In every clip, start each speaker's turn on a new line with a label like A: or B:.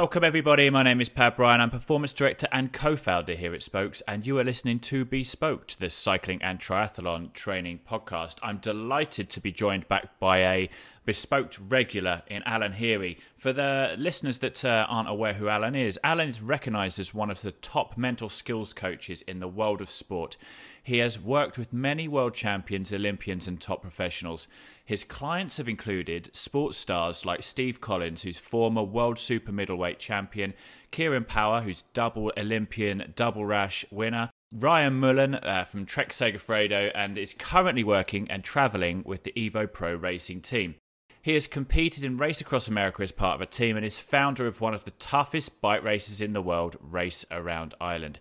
A: Welcome, everybody. My name is Pav Bryan. I'm Performance Director and co founder here at Spokes, and you are listening to Bespoke, the cycling and triathlon training podcast. I'm delighted to be joined back by a bespoke regular in Alan Heary. For the listeners that uh, aren't aware who Alan is, Alan is recognised as one of the top mental skills coaches in the world of sport. He has worked with many world champions, Olympians, and top professionals. His clients have included sports stars like Steve Collins, who's former world super middleweight champion, Ciarán Power, who's double Olympian, double Rás winner, Ryan Mullen uh, from Trek Segafredo, and is currently working and travelling with the Evo Pro racing team. He has competed in Race Across America as part of a team and is founder of one of the toughest bike races in the world, Race Around Ireland.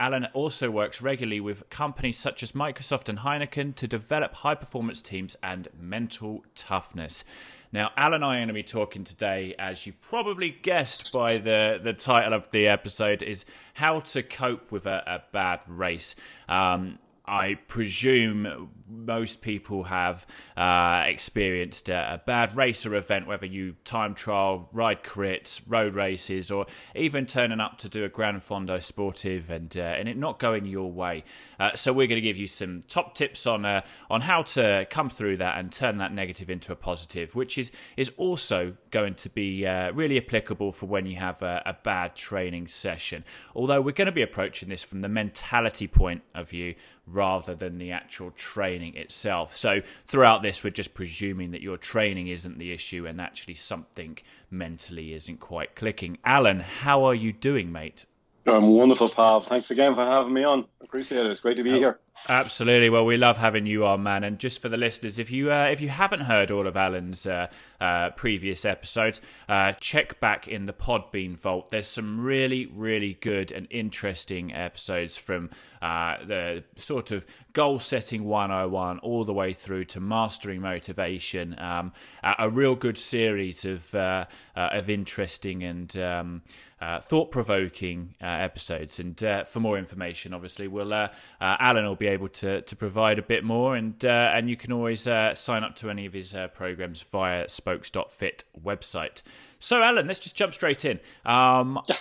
A: Alan also works regularly with companies such as Microsoft and Heineken to develop high performance teams and mental toughness. Now, Alan and I are going to be talking today, as you probably guessed by the, the title of the episode, is how to cope with a, a bad race. Um, I presume most people have uh, experienced a, a, bad racer event, whether you time trial, ride crits, road races, or even turning up to do a Gran Fondo Sportive and uh, and it not going your way. Uh, so we're going to give you some top tips on uh, on how to come through that and turn that negative into a positive, which is is also going to be uh, really applicable for when you have a, a bad training session. Although we're going to be approaching this from the mentality point of view rather than the actual training itself. So throughout this, we're just presuming that your training isn't the issue and actually something mentally isn't quite clicking. Alan, how are you doing, mate?
B: I'm wonderful, Pav. Thanks again for having me on. Appreciate it. It's great to be oh, here.
A: Absolutely. Well, we love having you on, man. And just for the listeners, if you uh, if you haven't heard all of Alan's uh, uh, previous episodes, uh, check back in the Podbean vault. There's some really, really good and interesting episodes from uh, the sort of goal setting 101 all the way through to mastering motivation. Um, a, a, real good series of uh, of interesting and um, uh, thought provoking uh, episodes. And uh, for more information, obviously, we'll uh, uh, Alan will be able to to provide a bit more, and and you can always sign up to any of his programs via Spokes.fit website. So, Alan, let's just jump straight in. Um, yeah.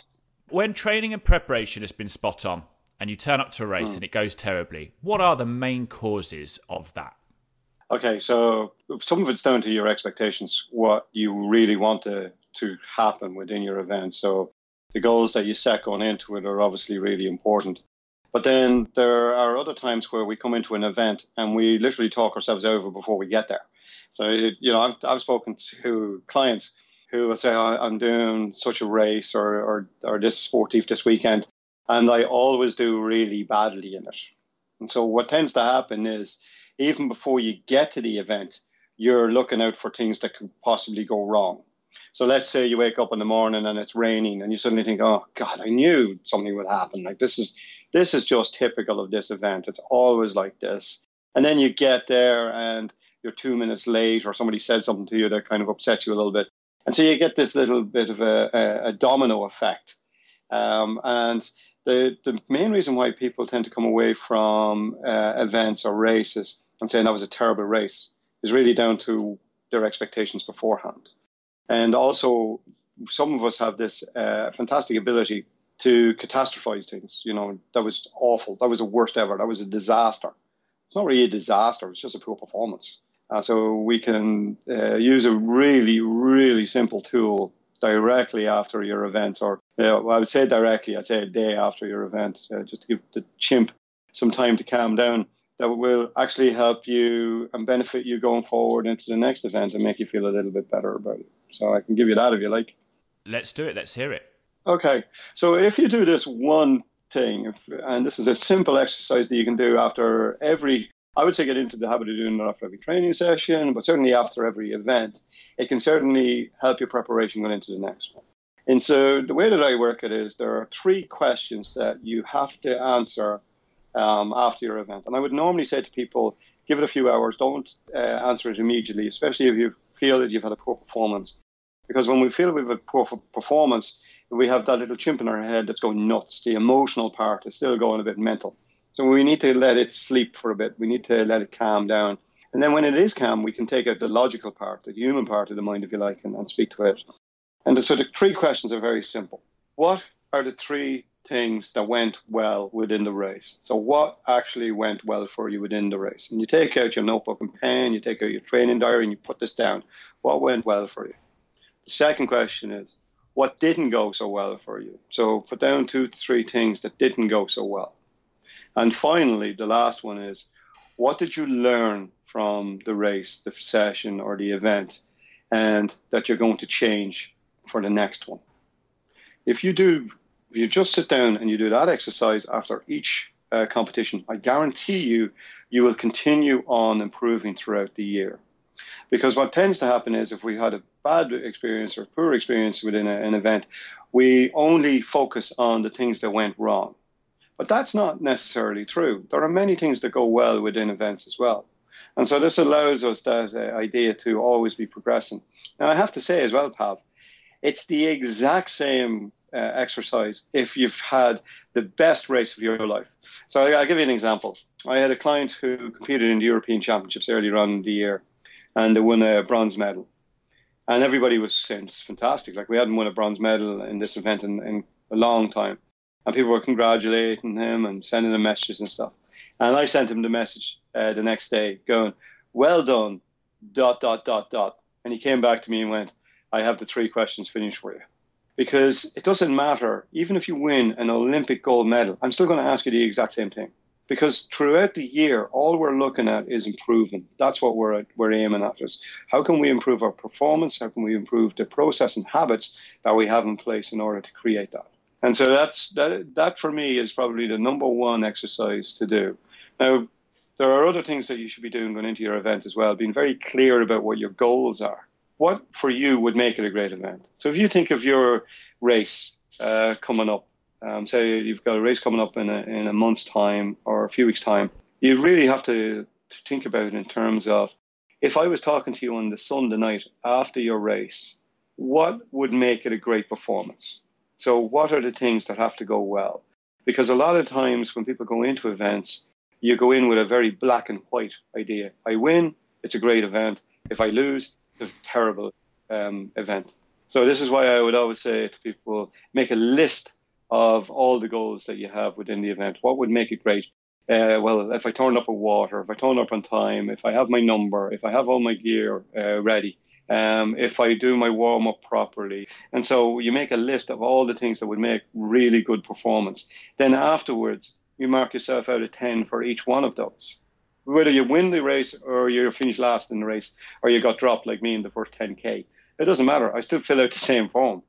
A: When training and preparation has been spot on, and you turn up to a race mm. and it goes terribly, what are the main causes of that?
B: Okay, so some of it's down to your expectations, what you really want to to happen within your event. So the goals that you set going into it are obviously really important. But then there are other times where we come into an event and we literally talk ourselves over before we get there. So, it, you know, I've, I've spoken to clients who will say, I'm doing such a race or, or, or this sportive this weekend, and I always do really badly in it. And so what tends to happen is even before you get to the event, you're looking out for things that could possibly go wrong. So let's say you wake up in the morning and it's raining and you suddenly think, oh God, I knew something would happen. Like this is this is just typical of this event. It's always like this. And then you get there and you're two minutes late or somebody said something to you that kind of upsets you a little bit. And so you get this little bit of a, a, a domino effect. Um, and the, the main reason why people tend to come away from uh, events or races and saying that was a terrible race is really down to their expectations beforehand. And also, some of us have this uh, fantastic ability to catastrophize things. You know, that was awful. That was the worst ever. That was a disaster. It's not really a disaster. It's just a poor performance. Uh, so we can uh, use a really, really simple tool directly after your event, or I would say directly. I'd say a day after your event, uh, just to give the chimp some time to calm down that will actually help you and benefit you going forward into the next event and make you feel a little bit better about it. So I can give you that if you like.
A: Let's do it. Let's hear it.
B: Okay. So if you do this one thing, if, and this is a simple exercise that you can do after every, I would say get into the habit of doing it after every training session, but certainly after every event, it can certainly help your preparation going into the next one. And so the way that I work it is there are three questions that you have to answer um, after your event. And I would normally say to people, give it a few hours, don't uh, answer it immediately, especially if you feel that you've had a poor performance. Because when we feel we've a poor performance, we have that little chimp in our head that's going nuts. The emotional part is still going a bit mental. So we need to let it sleep for a bit. We need to let it calm down. And then when it is calm, we can take out the logical part, the human part of the mind, if you like, and, and speak to it. And so the three questions are very simple. What are the three things that went well within the race? So, what actually went well for you within the race? And you take out your notebook and pen, you take out your training diary, and you put this down. What went well for you? The second question is, what didn't go so well for you? So, put down two to three things that didn't go so well. And finally, the last one is, what did you learn from the race, the session, or the event, and that you're going to change for the next one? If you do, if you just sit down and you do that exercise after each uh, competition, I guarantee you, you will continue on improving throughout the year. Because what tends to happen is if we had a bad experience or poor experience within a, an event, we only focus on the things that went wrong. But that's not necessarily true. There are many things that go well within events as well. And so this allows us that uh, idea to always be progressing. Now, I have to say as well, Pav, it's the exact same uh, exercise if you've had the best race of your life. So I'll give you an example. I had a client who competed in the European Championships earlier on in the year, and they won a bronze medal. And everybody was saying it's fantastic. Like we hadn't won a bronze medal in this event in, in a long time and people were congratulating him and sending him messages and stuff. And I sent him the message uh, the next day, going, "Well done, dot dot dot dot." And he came back to me and went, "I have the three questions finished for you." Because it doesn't matter, even if you win an Olympic gold medal, I'm still going to ask you the exact same thing. Because throughout the year, all we're looking at is improvement. That's what we're we're aiming at. Is how can we improve our performance? How can we improve the process and habits that we have in place in order to create that? And so that's that. That for me is probably the number one exercise to do. Now, there are other things that you should be doing going into your event as well. Being very clear about what your goals are. What for you would make it a great event? So if you think of your race uh, coming up, um, say you've got a race coming up in a, in a month's time or a few weeks' time, you really have to, to think about it in terms of if I was talking to you on the Sunday night after your race, what would make it a great performance? So, what are the things that have to go well? Because a lot of times when people go into events, you go in with a very black and white idea. I win, it's a great event. If I lose, it's a terrible um, event. So, this is why I would always say to people make a list of all the goals that you have within the event. What would make it great? Uh, well, if I turn up with water, if I turn up on time, if I have my number, if I have all my gear uh, ready, um, if I do my warm up properly. And so you make a list of all the things that would make really good performance. Then afterwards, you mark yourself out of 10 for each one of those. Whether you win the race or you finish last in the race or you got dropped like me in the first 10K, it doesn't matter. I still fill out the same form.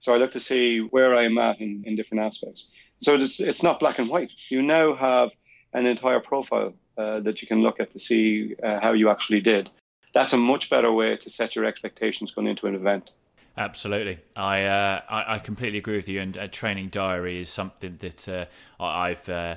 B: So I look to see where I am at in, in different aspects. So it's, it's not black and white. You now have an entire profile uh, that you can look at to see uh, how you actually did that's a much better way to set your expectations going into an event.
A: Absolutely, I, uh, I, I completely agree with you. And a training diary is something that uh, I've uh,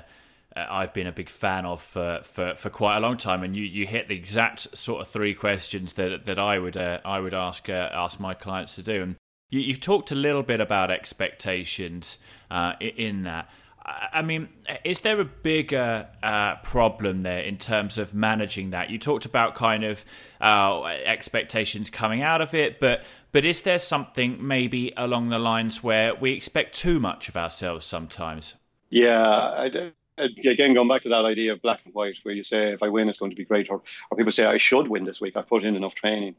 A: I've been a big fan of for, for, for quite a long time. And you, you hit the exact sort of three questions that that I would uh, I would ask uh, ask my clients to do. And you, have talked a little bit about expectations uh, in that. I mean, is there a bigger uh, problem there in terms of managing that? You talked about kind of uh, expectations coming out of it, but but is there something maybe along the lines where we expect too much of ourselves sometimes?
B: Yeah, I, again, going back to that idea of black and white, where you say if I win, it's going to be great, or, or people say I should win this week. I put in enough training,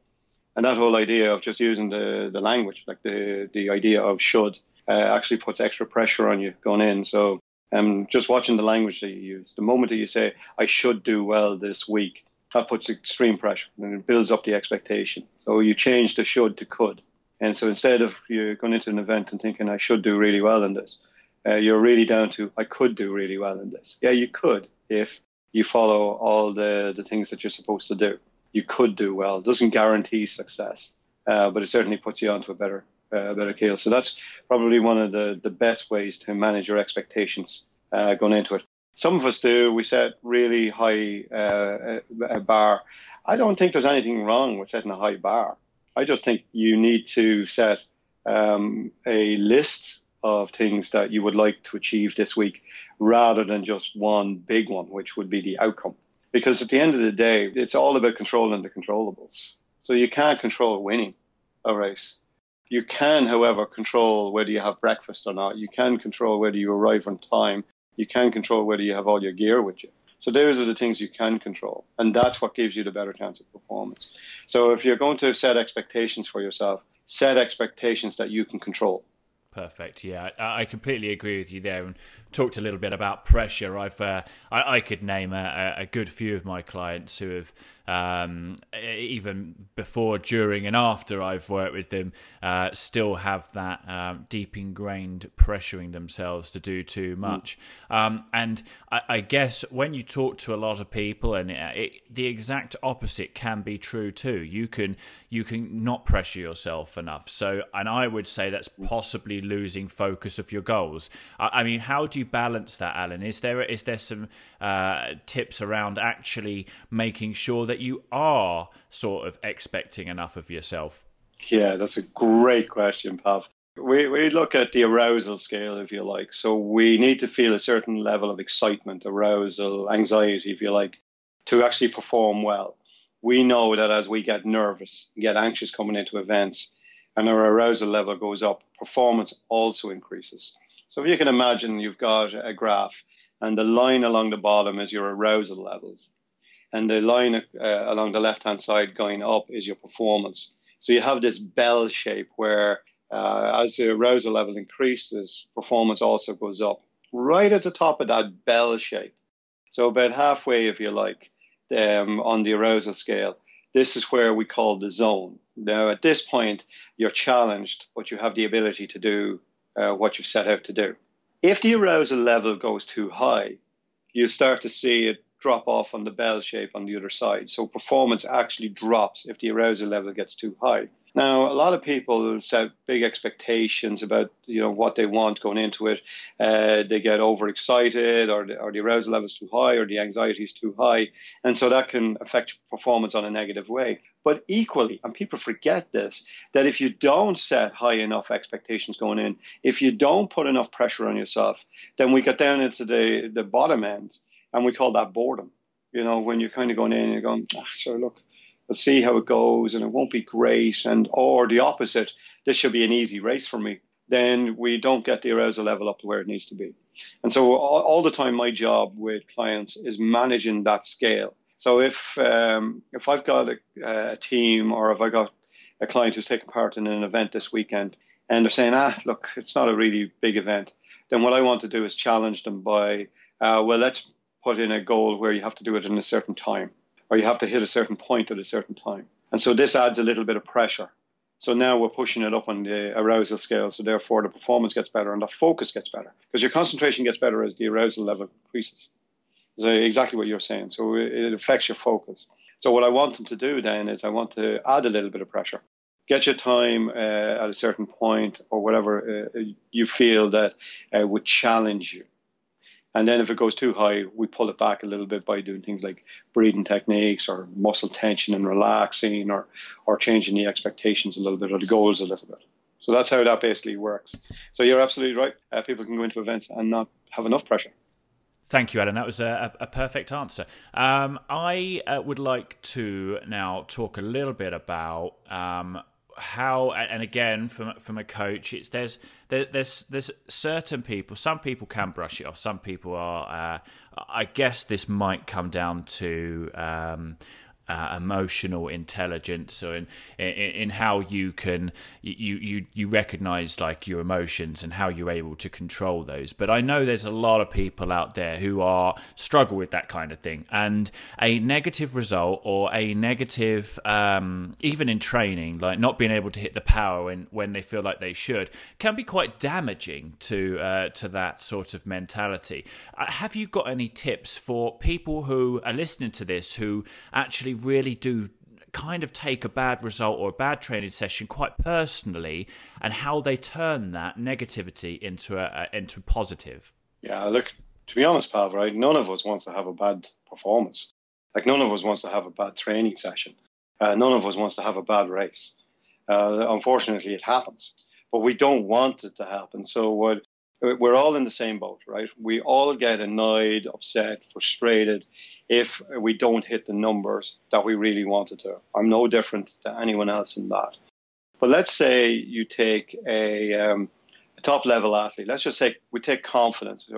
B: and that whole idea of just using the the language, like the the idea of should uh, actually puts extra pressure on you going in. So um, just watching the language that you use, the moment that you say, I should do well this week, that puts extreme pressure and it builds up the expectation. So you change the should to could. And so instead of you going into an event and thinking, I should do really well in this, uh, you're really down to, I could do really well in this. Yeah, you could if you follow all the, the things that you're supposed to do. You could do well. It doesn't guarantee success, uh, but it certainly puts you onto a better uh, better keel. So that's probably one of the, the best ways to manage your expectations uh, going into it. Some of us do. We set really high uh, a bar. I don't think there's anything wrong with setting a high bar. I just think you need to set um, a list of things that you would like to achieve this week rather than just one big one, which would be the outcome. Because at the end of the day, it's all about controlling the controllables. So you can't control winning a race You can, however, control whether you have breakfast or not. You can control whether you arrive on time. You can control whether you have all your gear with you. So those are the things you can control, and that's what gives you the better chance of performance. So if you're going to set expectations for yourself, set expectations that you can control.
A: Perfect. Yeah, I completely agree with you there. And talked a little bit about pressure. I've uh, I, I, could name a, a, good few of my clients who have um, even before, during, and after I've worked with them, uh, still have that um, deep ingrained pressuring themselves to do too mm. much. Mm. Um, and I, I, guess when you talk to a lot of people, and it, it, the exact opposite can be true too. You can you can not pressure yourself enough. So, and I would say that's possibly losing focus of your goals. I, I mean, how do you balance that, Alan? Is there is there some uh, tips around actually making sure that you are sort of expecting enough of yourself?
B: Yeah, that's a great question, Pav. We, we look at the arousal scale, if you like. So we need to feel a certain level of excitement, arousal, anxiety, if you like, to actually perform well. We know that as we get nervous, get anxious coming into events, and our arousal level goes up, performance also increases. So if you can imagine you've got a graph and the line along the bottom is your arousal levels and the line uh, along the left hand side going up is your performance. So you have this bell shape where uh, as the arousal level increases, performance also goes up. Right at the top of that bell shape, so about halfway, if you like, um, on the arousal scale, this is where we call the zone. Now, at this point, you're challenged, but you have the ability to do uh, what you've set out to do. If the arousal level goes too high, you start to see it drop off on the bell shape on the other side. So performance actually drops if the arousal level gets too high. Now, a lot of people set big expectations about you know what they want going into it. Uh, they get overexcited, or the, or the arousal level is too high, or the anxiety is too high, and so that can affect performance on a negative way. But equally, and people forget this, that if you don't set high enough expectations going in, if you don't put enough pressure on yourself, then we get down into the the bottom end, and we call that boredom. You know, when you're kind of going in and you're going, ah, so look let's see how it goes, and it won't be great, and or the opposite. This should be an easy race for me. Then we don't get the arousal level up to where it needs to be. And so all, all the time, my job with clients is managing that scale. So if um, if I've got a, a team or if I got a client who's taking part in an event this weekend, and they're saying, ah, look, it's not a really big event, then what I want to do is challenge them by, uh, well, let's put in a goal where you have to do it in a certain time or you have to hit a certain point at a certain time. And so this adds a little bit of pressure. So now we're pushing it up on the arousal scale. So therefore the performance gets better and the focus gets better because your concentration gets better as the arousal level increases. So exactly what you're saying. So it affects your focus. So what I want them to do then is I want to add a little bit of pressure. Get your time uh, at a certain point or whatever uh, you feel that uh, would challenge you. And then if it goes too high, we pull it back a little bit by doing things like breathing techniques or muscle tension and relaxing or, or changing the expectations a little bit or the goals a little bit. So that's how that basically works. So you're absolutely right. Uh, people can go into events and not have enough pressure.
A: Thank you, Alan. That was a, a perfect answer. Um, I uh, would like to now talk a little bit about um, how and again from from a coach it's there's there, there's there's certain people some people can brush it off some people are uh, i guess this might come down to um, uh, emotional intelligence or in, in, in how you can you you you recognize like your emotions and how you're able to control those. But i know there's a lot of people out there who are struggle with that kind of thing. And a negative result or a negative um, even in training like not being able to hit the power when when they feel like they should can be quite damaging to uh, to that sort of mentality. Uh, have you got any tips for people who are listening to this who actually really do kind of take a bad result or a bad training session quite personally and how they turn that negativity into a, a into positive.
B: Yeah, look, to be honest, Pav, right? None of us wants to have a bad performance. Like none of us wants to have a bad training session. Uh, none of us wants to have a bad race. Uh, unfortunately, it happens, but we don't want it to happen. So what we're all in the same boat, right? We all get annoyed, upset, frustrated if we don't hit the numbers that we really wanted to. I'm no different to anyone else in that. But let's say you take a, um, a top level athlete. Let's just say we take confidence.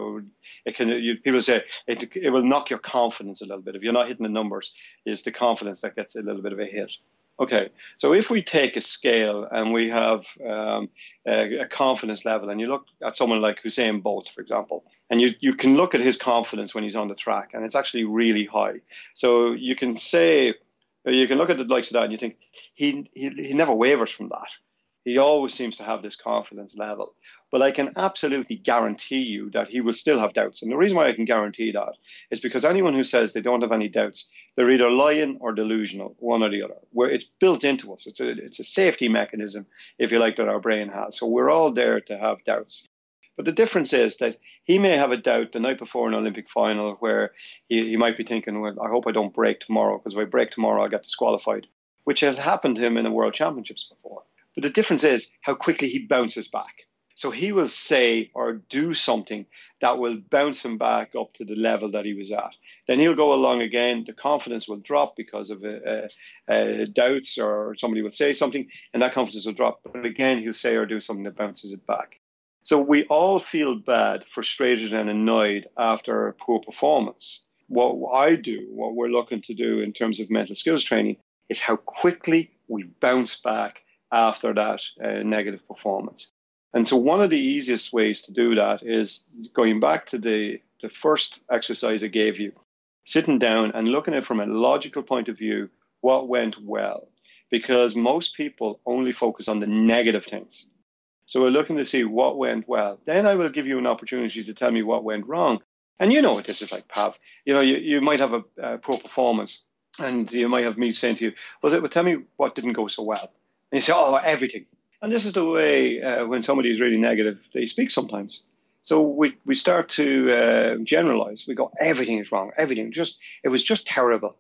B: It can you, people say it, it will knock your confidence a little bit if you're not hitting the numbers. It's the confidence that gets a little bit of a hit. Okay, so if we take a scale and we have um, a, a, confidence level, and you look at someone like Usain Bolt, for example, and you, you can look at his confidence when he's on the track, and it's actually really high. So you can say, you can look at the likes of that, and you think he, he, he never wavers from that. He always seems to have this confidence level. But I can absolutely guarantee you that he will still have doubts. And the reason why I can guarantee that is because anyone who says they don't have any doubts, they're either lying or delusional, one or the other. Where it's built into us. It's a, it's a safety mechanism, if you like, that our brain has. So we're all there to have doubts. But the difference is that he may have a doubt the night before an Olympic final where he, he might be thinking, well, I hope I don't break tomorrow because if I break tomorrow, I'll get disqualified, which has happened to him in the World Championships before. But the difference is how quickly he bounces back. So he will say or do something that will bounce him back up to the level that he was at. Then he'll go along again. The confidence will drop because of uh, uh, doubts, or somebody will say something, and that confidence will drop. But again, he'll say or do something that bounces it back. So we all feel bad, frustrated, and annoyed after a poor performance. What I do, what we're looking to do in terms of mental skills training, is how quickly we bounce back after that uh, negative performance. And so, one of the easiest ways to do that is going back to the, the first exercise I gave you, sitting down and looking at from a logical point of view what went well. Because most people only focus on the negative things. So we're looking to see what went well. Then I will give you an opportunity to tell me what went wrong. And you know what this is like, Pav. You know, you, you might have a, a poor performance and you might have me saying to you, well, tell me what didn't go so well. And you say, oh, everything. And this is the way uh, when somebody is really negative, they speak sometimes. So we, we start to uh, generalize. We go, everything is wrong. Everything just, it was just terrible.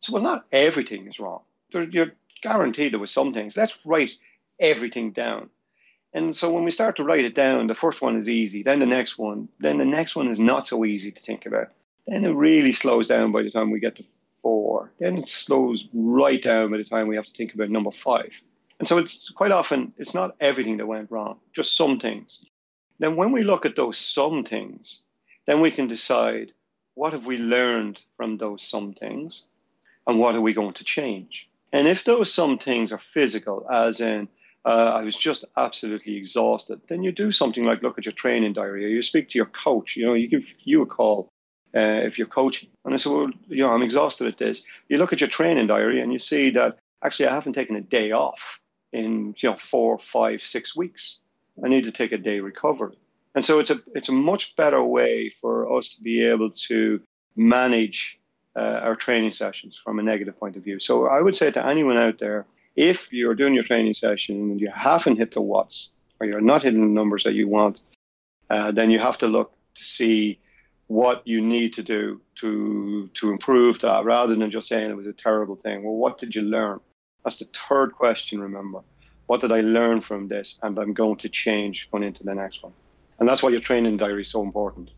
B: So, well, not everything is wrong. There, you're guaranteed there was some things. Let's write everything down. And so when we start to write it down, the first one is easy, then the next one, then the next one is not so easy to think about. Then it really slows down by the time we get to four. Then it slows right down by the time we have to think about number five. And so it's quite often, it's not everything that went wrong, just some things. Then when we look at those some things, then we can decide what have we learned from those some things and what are we going to change. And if those some things are physical, as in uh, I was just absolutely exhausted. Then you do something like look at your training diary, or you speak to your coach. You know, you give you a call uh, if you're coaching. And I said, well, you know, I'm exhausted at this. You look at your training diary and you see that actually I haven't taken a day off in you know four, five, six weeks. I need to take a day recovery. And so it's a it's a much better way for us to be able to manage uh, our training sessions from a negative point of view. So I would say to anyone out there if you're doing your training session and you haven't hit the watts or you're not hitting the numbers that you want, uh, then you have to look to see what you need to do to to improve that rather than just saying it was a terrible thing. Well, what did you learn? That's the third question, remember. What did I learn from this? And I'm going to change going into the next one. And that's why your training diary is so important.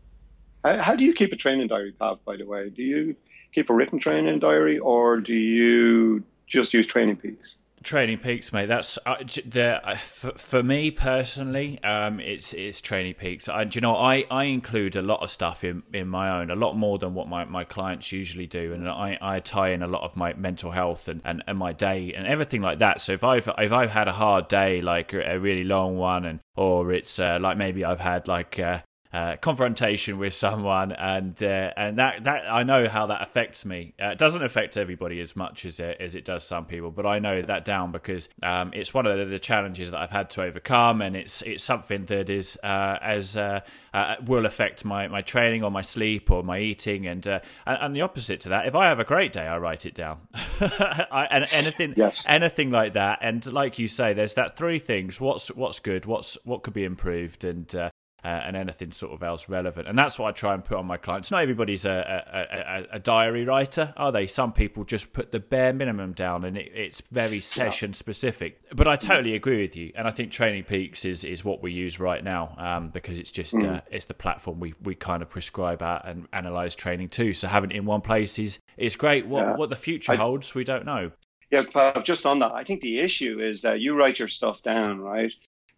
B: How, do you keep a training diary, Pav, by the way? Do you keep a written training diary or do you just use Training Peaks?
A: Training Peaks, mate. That's uh, the uh, for, for, me personally. Um, it's it's Training Peaks. I, you know, I, I include a lot of stuff in, in my own, a lot more than what my, my clients usually do, and I, I tie in a lot of my mental health and, and, and my day and everything like that. So if I've if I've had a hard day, like a really long one, and or it's uh, like maybe I've had like uh, uh, confrontation with someone, and uh, and that that I know how that affects me. Uh, it doesn't affect everybody as much as it, as it does some people, but I know that down because um, it's one of the, challenges that I've had to overcome, and it's it's something that is uh, as uh, uh, will affect my, my training or my sleep or my eating, and, and, and the opposite to that. If I have a great day, I write it down, I, and anything yes. anything like that. And like you say, there's that three things: what's what's good, what's what could be improved, and uh, and anything sort of else relevant. And that's what I try and put on my clients. Not everybody's a, a, a, a diary writer, are they? Some people just put the bare minimum down, and it, it's very session specific. But I totally agree with you, and I think Training Peaks is, is what we use right now um, because it's just mm. uh, it's the platform we, we kind of prescribe at and analyze training to. So having it in one place is is great. What yeah. what the future holds, we don't know.
B: yeah, just on that, I think the issue is that you write your stuff down, right?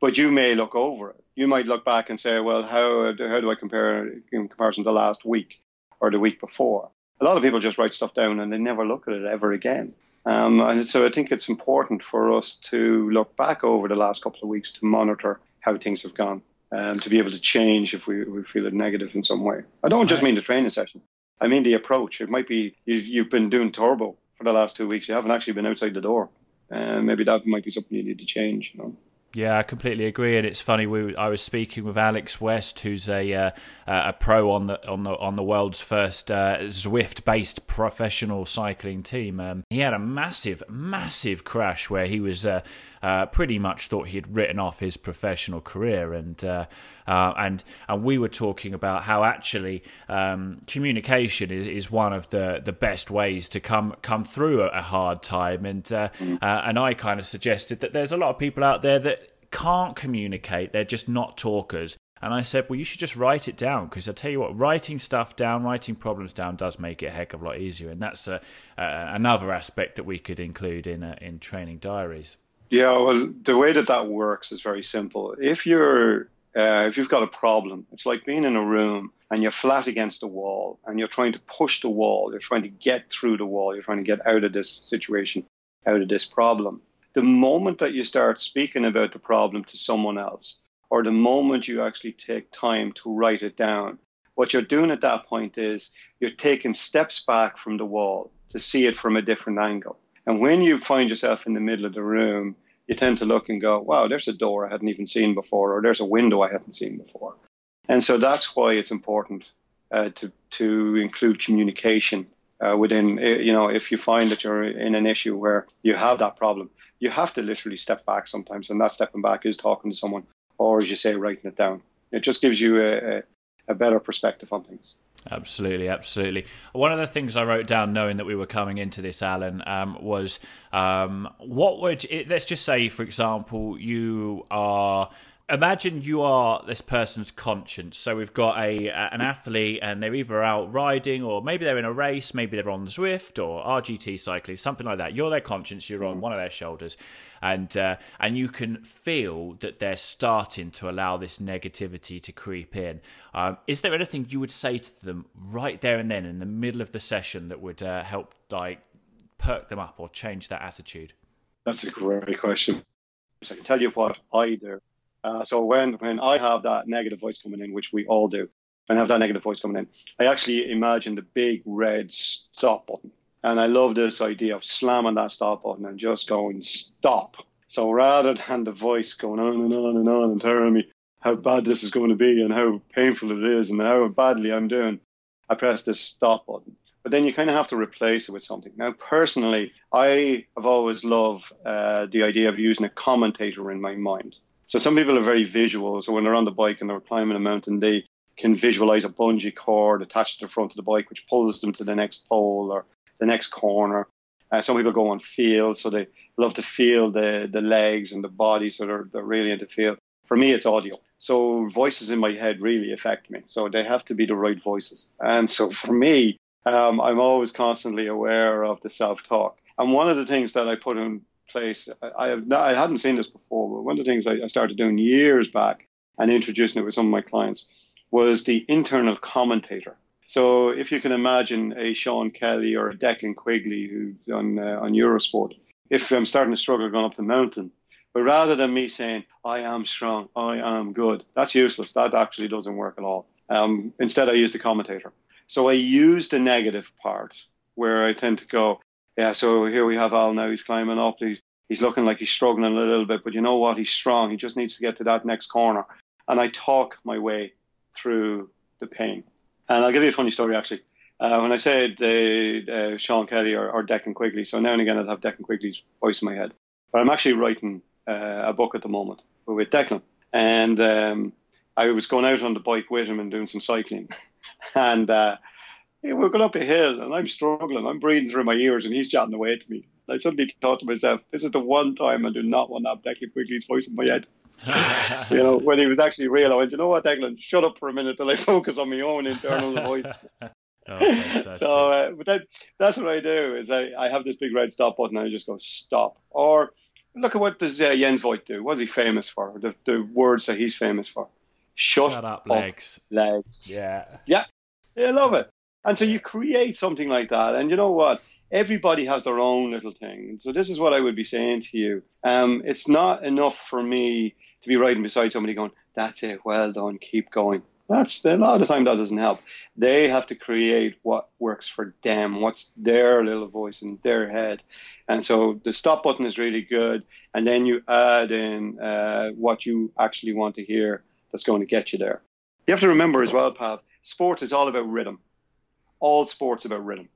B: But you may look over it. You might look back and say, well, how, how do I compare in comparison to last week or the week before? A lot of people just write stuff down and they never look at it ever again. Um, and so I think it's important for us to look back over the last couple of weeks to monitor how things have gone, um, to be able to change if we, we feel it negative in some way. I don't just mean the training session. I mean the approach. It might be you've, you've been doing turbo for the last two weeks. You haven't actually been outside the door, and uh, maybe that might be something you need to change. You know.
A: Yeah, I completely agree, and it's funny. We I was speaking with Alex West, who's a uh, a pro on the on the on the world's first uh, Zwift-based professional cycling team. Um, he had a massive, massive crash where he was uh, uh pretty much thought he had written off his professional career, and uh, uh, and and we were talking about how actually um, communication is, is one of the, the best ways to come come through a, hard time, and mm. and I kind of suggested that there's a lot of people out there that can't communicate, they're just not talkers. And I said, well, you should just write it down because I tell you what, writing stuff down, writing problems down does make it a heck of a lot easier. And that's a, another aspect that we could include in, uh, in training diaries.
B: Yeah, well, the way that that works is very simple. If you're uh, if you've got a problem, it's like being in a room and you're flat against the wall and you're trying to push the wall, you're trying to get through the wall, you're trying to get out of this situation, out of this problem the moment that you start speaking about the problem to someone else, or the moment you actually take time to write it down, what you're doing at that point is you're taking steps back from the wall to see it from a different angle. And when you find yourself in the middle of the room, you tend to look and go, wow, there's a door I hadn't even seen before, or there's a window I hadn't seen before. And so that's why it's important uh, to, to include communication uh, within, uh, you know, if you find that you're in an issue where you have that problem, you have to literally step back sometimes, and that stepping back is talking to someone, or as you say, writing it down. It just gives you a, a, a better perspective on things.
A: Absolutely, absolutely. One of the things I wrote down, knowing that we were coming into this, Alan, um, was um, what would it, let's just say, for example, you are imagine you are this person's conscience. So we've got a an athlete, and they're either out riding, or maybe they're in a race, maybe they're on Zwift or RGT cycling, something like that. You're their conscience. You're on one of their shoulders, and uh, and you can feel that they're starting to allow this negativity to creep in. Um, is there anything you would say to them right there and then in the middle of the session that would uh, help like perk them up or change that attitude?
B: That's a great question. So I can tell you what I do uh, so when when I have that negative voice coming in, which we all do, when I have that negative voice coming in, I actually imagine the big red stop button. And I love this idea of slamming that stop button and just going stop. So rather than the voice going on and on and on and telling me how bad this is going to be and how painful it is and how badly I'm doing, I press this stop button. But then you kind of have to replace it with something. Now, personally, I have always loved uh, the idea of using a commentator in my mind. So some people are very visual. So when they're on the bike and they're climbing a mountain, they can visualize a bungee cord attached to the front of the bike, which pulls them to the next pole or the next corner. Uh, some people go on feel, so they love to feel the the legs and the body, so they're, they're really into feel. For me, it's audio. So voices in my head really affect me. So they have to be the right voices. And so for me, um, I'm always constantly aware of the self-talk. And one of the things that I put in place. I, have not, I hadn't seen this before, but one of the things I, I started doing years back and introducing it with some of my clients was the internal commentator. So if you can imagine a Sean Kelly or a Declan Quigley who's on uh, on Eurosport, if I'm starting to struggle going up the mountain, but rather than me saying I am strong, I am good, that's useless. That actually doesn't work at all. Um, instead, I use the commentator. So I use the negative part where I tend to go, yeah, so here we have Al now. He's climbing up. He's, he's looking like he's struggling a little bit, but you know what? He's strong. He just needs to get to that next corner. And I talk my way through the pain. And I'll give you a funny story actually. Uh, when I said uh, uh, Sean Kelly or, or Declan Quigley, so now and again I'll have Declan Quigley's voice in my head. But I'm actually writing uh, a book at the moment with Declan. And um, I was going out on the bike with him and doing some cycling. and uh, we're going up a hill and I'm struggling. I'm breathing through my ears and he's chatting away to me. I suddenly thought to myself, this is the one time I do not want to have Declan Quigley's voice in my head. you know, when he was actually real, I went, you know what, Declan, shut up for a minute till I focus on my own internal voice.
A: Oh,
B: so, uh, but that, that's what I do. Is I, I have this big red stop button, and I just go stop. Or look at what does uh, Jens Voigt do? What's he famous for? The, the words that he's famous for. Shut,
A: Shut up, legs.
B: legs.
A: Yeah.
B: Yeah. I love it. And so you create something like that, and you know what? Everybody has their own little thing. So this is what I would be saying to you. Um, it's not enough for me to be riding beside somebody going, "That's it, well done, keep going." That's a lot of the time that doesn't help. They have to create what works for them, what's their little voice in their head, and so the stop button is really good. And then you add in uh, what you actually want to hear that's going to get you there. You have to remember as well, Pav, sport is all about rhythm. All sports about rhythm.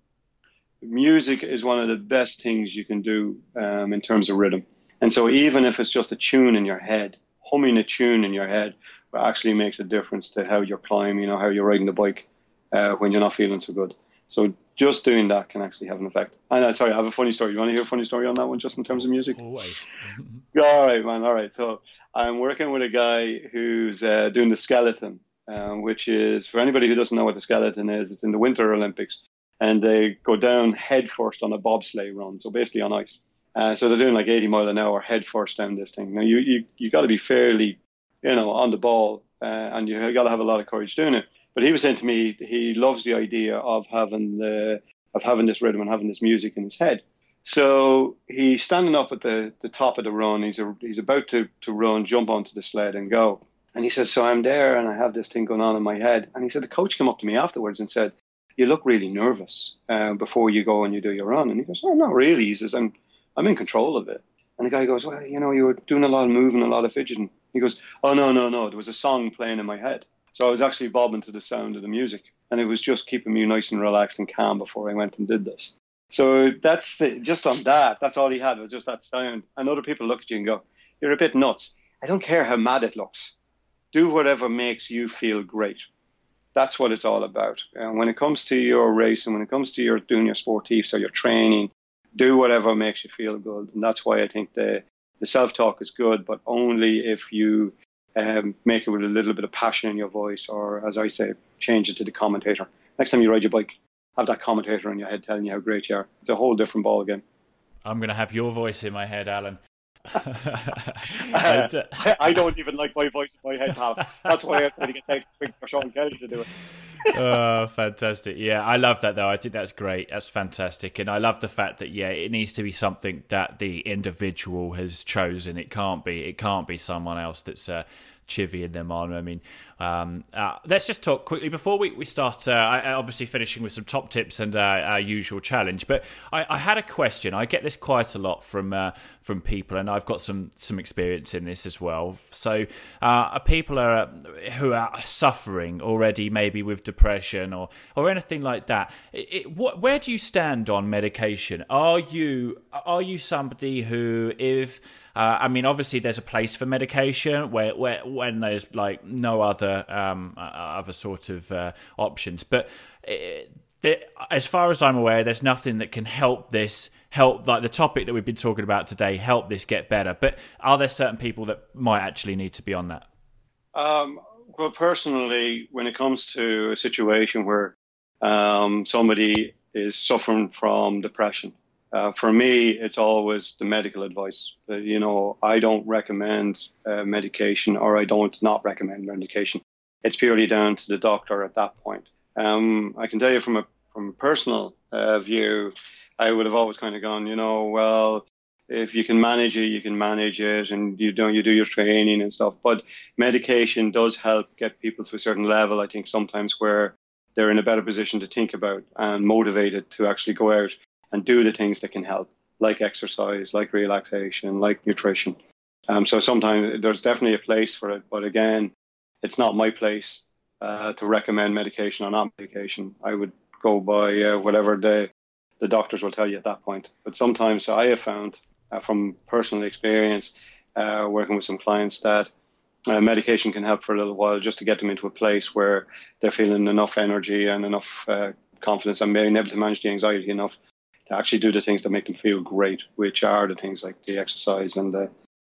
B: Music is one of the best things you can do um, in terms of rhythm. And so even if it's just a tune in your head, humming a tune in your head actually makes a difference to how you're climbing or how you're riding the bike uh, when you're not feeling so good. So just doing that can actually have an effect. And uh, sorry, I have a funny story. You want to hear a funny story on that one, just in terms of music?
A: Always.
B: all right, man. All right. So I'm working with a guy who's uh, doing the skeleton, um, which is for anybody who doesn't know what the skeleton is. It's in the Winter Olympics, and they go down head first on a bobsleigh run, so basically on ice. Uh, so they're doing like 80 mile an hour head first down this thing. Now you you you got to be fairly, you know, on the ball, uh, and you got to have a lot of courage doing it. But he was saying to me he loves the idea of having the of having this rhythm and having this music in his head. So he's standing up at the, the top of the run. He's a, he's about to, to run, jump onto the sled and go. And he says, So I'm there and I have this thing going on in my head. And he said, The coach came up to me afterwards and said, You look really nervous uh, before you go and you do your run. And he goes, Oh, not really. He says, I'm, I'm in control of it. And the guy goes, Well, you know, you were doing a lot of moving, a lot of fidgeting. He goes, Oh, no, no, no. There was a song playing in my head. So I was actually bobbing to the sound of the music. And it was just keeping me nice and relaxed and calm before I went and did this. So that's the, just on that. That's all he had was just that sound. And other people look at you and go, "You're a bit nuts." I don't care how mad it looks. Do whatever makes you feel great. That's what it's all about. And when it comes to your race and when it comes to your doing your sportifs or your training, do whatever makes you feel good. And that's why I think the the self talk is good, but only if you um, make it with a little bit of passion in your voice, or as I say, change it to the commentator. Next time you ride your bike, have that commentator in your head telling you how great you are. It's a whole different ball again.
A: I'm going to have your voice in my head, Alan.
B: Uh, I don't even like my voice in my head, pal. That's why I'm trying to get for Sean Kelly to do it.
A: oh, fantastic! Yeah, I love that though. I think that's great. That's fantastic, and I love the fact that yeah, it needs to be something that the individual has chosen. It can't be. It can't be someone else that's uh, chivying them on. I mean, um, uh, let's just talk quickly before we, we start. Uh, obviously, finishing with some top tips and uh, our usual challenge. But I, I, had a question. I get this quite a lot from uh, from people, and I've got some some experience in this as well. So, uh, people are who are suffering already, maybe with depression or or anything like that. It, it, what, where do you stand on medication? Are you are you somebody who if uh, I mean, obviously, there's a place for medication where, where when there's like no other um, uh, other sort of uh, options. But it, as far as I'm aware, there's nothing that can help this help like the topic that we've been talking about today help this get better. But are there certain people that might actually need to be on that?
B: Um, well, personally, when it comes to a situation where um, somebody is suffering from depression uh, for me, it's always the medical advice. Uh, you know, I don't recommend uh, medication or I don't not recommend medication. It's purely down to the doctor at that point. Um, I can tell you from a from a personal uh, view, I would have always kind of gone, you know, well, if you can manage it, you can manage it, and you don't you do your training and stuff. But medication does help get people to a certain level. I think sometimes where they're in a better position to think about and motivated to actually go out and do the things that can help, like exercise, like relaxation, like nutrition. Um, so sometimes there's definitely a place for it, but again, it's not my place uh, to recommend medication or not medication. I would go by uh, whatever the the doctors will tell you at that point. But sometimes I have found uh, from personal experience uh, working with some clients that uh, medication can help for a little while just to get them into a place where they're feeling enough energy and enough uh, confidence and being able to manage the anxiety enough to actually do the things that make them feel great, which are the things like the exercise and the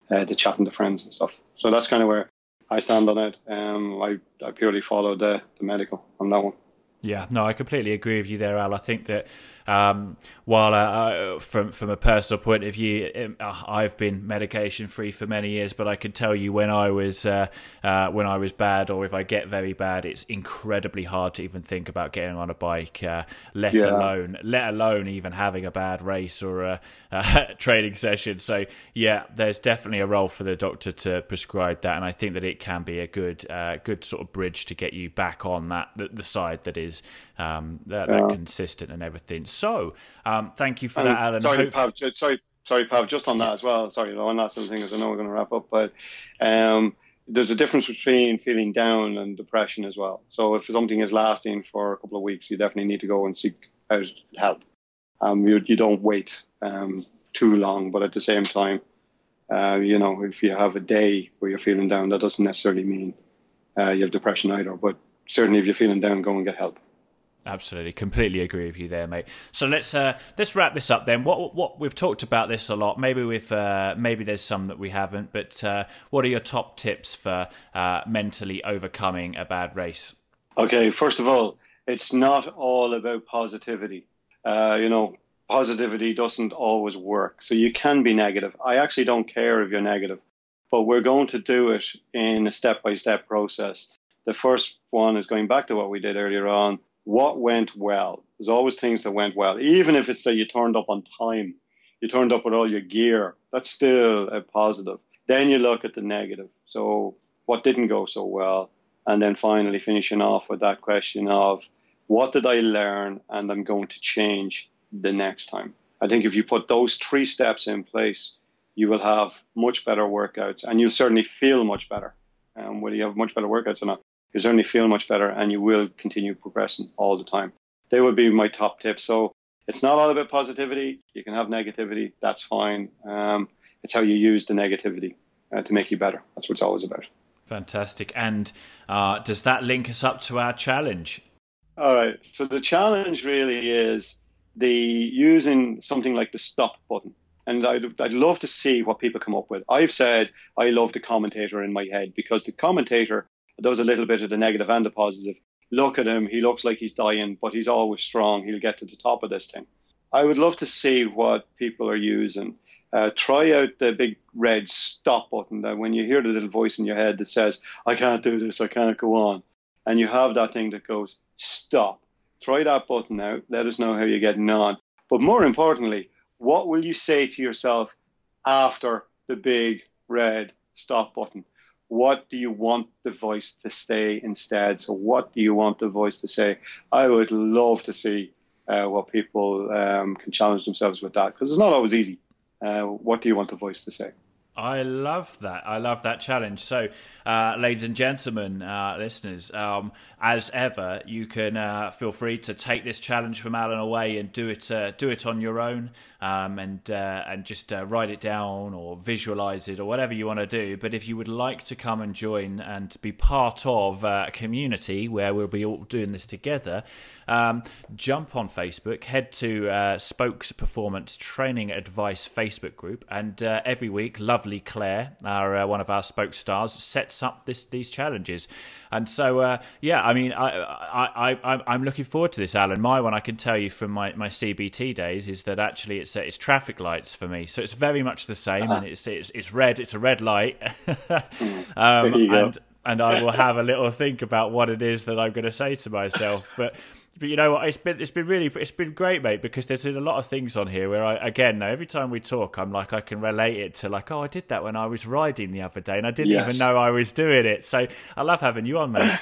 B: uh, the chatting to friends and stuff. So that's kind of where I stand on it. Um, I, I purely follow the, the medical on that one.
A: Yeah, no, I completely agree with you there, Al. I think that um, while uh, uh, from from a personal point of view, um, uh, I've been medication free for many years, but I can tell you when I was uh, uh, when I was bad, or if I get very bad, it's incredibly hard to even think about getting on a bike, uh, let yeah. alone let alone even having a bad race or a, a training session. So yeah, there's definitely a role for the doctor to prescribe that, and I think that it can be a good good sort of bridge to get you back on that the, the side that is um, that, yeah. that consistent and everything. So, um, thank you for
B: and
A: that, Alan.
B: Sorry, Hope- Pav, sorry, sorry, Pav, just on that as well. Sorry, on that sort of thing, as I know we're going to wrap up, but um, there's a difference between feeling down and depression as well. So, if something is lasting for a couple of weeks, you definitely need to go and seek out help. Um, you, you don't wait um, too long, but at the same time, uh, you know, if you have a day where you're feeling down, that doesn't necessarily mean uh, you have depression either. But certainly, if you're feeling down, go and get help.
A: Absolutely, completely agree with you there, mate. So let's uh, let's wrap this up then. What what we've talked about this a lot. Maybe with uh, maybe there's some that we haven't. But uh, what are your top tips for uh, mentally overcoming a bad race?
B: Okay, first of all, it's not all about positivity. Uh, you know, positivity doesn't always work. So you can be negative. I actually don't care if you're negative, but we're going to do it in a step by step process. The first one is going back to what we did earlier on what went well. There's always things that went well, even if it's that you turned up on time, you turned up with all your gear. That's still a positive. Then you look at the negative. So what didn't go so well, and then finally finishing off with that question of what did I learn, and I'm going to change the next time. I think if you put those three steps in place, you will have much better workouts, and you'll certainly feel much better. Um, whether you have much better workouts or not, you certainly feel much better and you will continue progressing all the time. They would be my top tips. So it's not all about positivity. You can have negativity. That's fine. Um, it's how you use the negativity uh, to make you better. That's what it's always about.
A: Fantastic. And uh, does that link us up to our challenge?
B: All right. So the challenge really is the using something like the stop button. And I'd, I'd love to see what people come up with. I've said I love the commentator in my head because the commentator does a little bit of the negative and the positive. Look at him. He looks like he's dying, but he's always strong. He'll get to the top of this thing. I would love to see what people are using. Uh, try out the big red stop button that when you hear the little voice in your head that says, I can't do this, I can't go on. And you have that thing that goes, stop. Try that button out. Let us know how you're getting on. But more importantly, what will you say to yourself after the big red stop button? What do you want the voice to say instead? So, what do you want the voice to say? I would love to see uh, what people um, can challenge themselves with that because it's not always easy. Uh, what do you want the voice to say?
A: I love that. I love that challenge. So, uh, ladies and gentlemen, uh, listeners, um, as ever, you can uh, feel free to take this challenge from Alan away and do it. Uh, do it on your own, um, and uh, and just uh, write it down or visualize it or whatever you want to do. But if you would like to come and join and be part of a community where we'll be all doing this together, um, jump on Facebook, head to Spokes Performance Training Advice Facebook group, and every week, lovely Claire, our one of our spokes stars, sets up this these challenges. And so, uh, yeah, I mean, I, I, I, I'm looking forward to this, Alan. My one, I can tell you from my, my CBT days, is that actually it's uh, it's traffic lights for me. So it's very much the same, uh-huh. and it's it's it's red. It's a red light, um, and and I will have a little think about what it is that I'm going to say to myself. But but you know what? It's been it's been really it's been great, mate. Because there's a lot of things on here where I again every time we talk, I'm like I can relate it to like oh I did that when I was riding the other day and I didn't yes. even know I was doing it. So I love having you on, mate.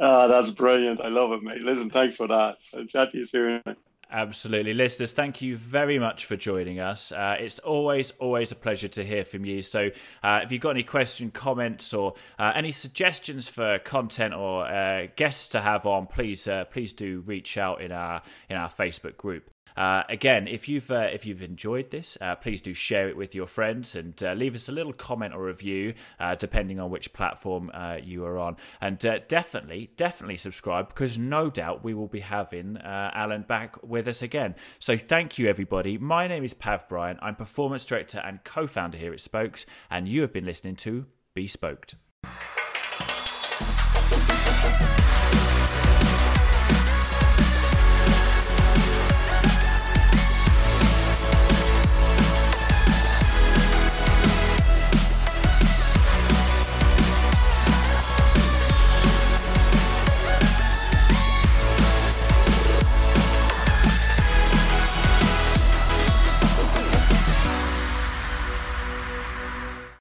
B: oh, that's brilliant. I love it, mate. Listen, thanks for that. I'll chat to you soon.
A: Absolutely. Listeners, thank you very much for joining us. Uh, it's always, always a pleasure to hear from you. So uh, if you've got any questions, comments, or uh, any suggestions for content or uh, guests to have on, please, uh, please do reach out in our in our Facebook group. Uh, again, if you've uh, if you've enjoyed this, uh, please do share it with your friends and uh, leave us a little comment or review, uh, depending on which platform uh, you are on. And definitely, definitely subscribe because no doubt we will be having Alan back with us again. So thank you, everybody. My name is Pav Bryan. I'm performance director and co-founder here at Spokes, and you have been listening to Be Spoked.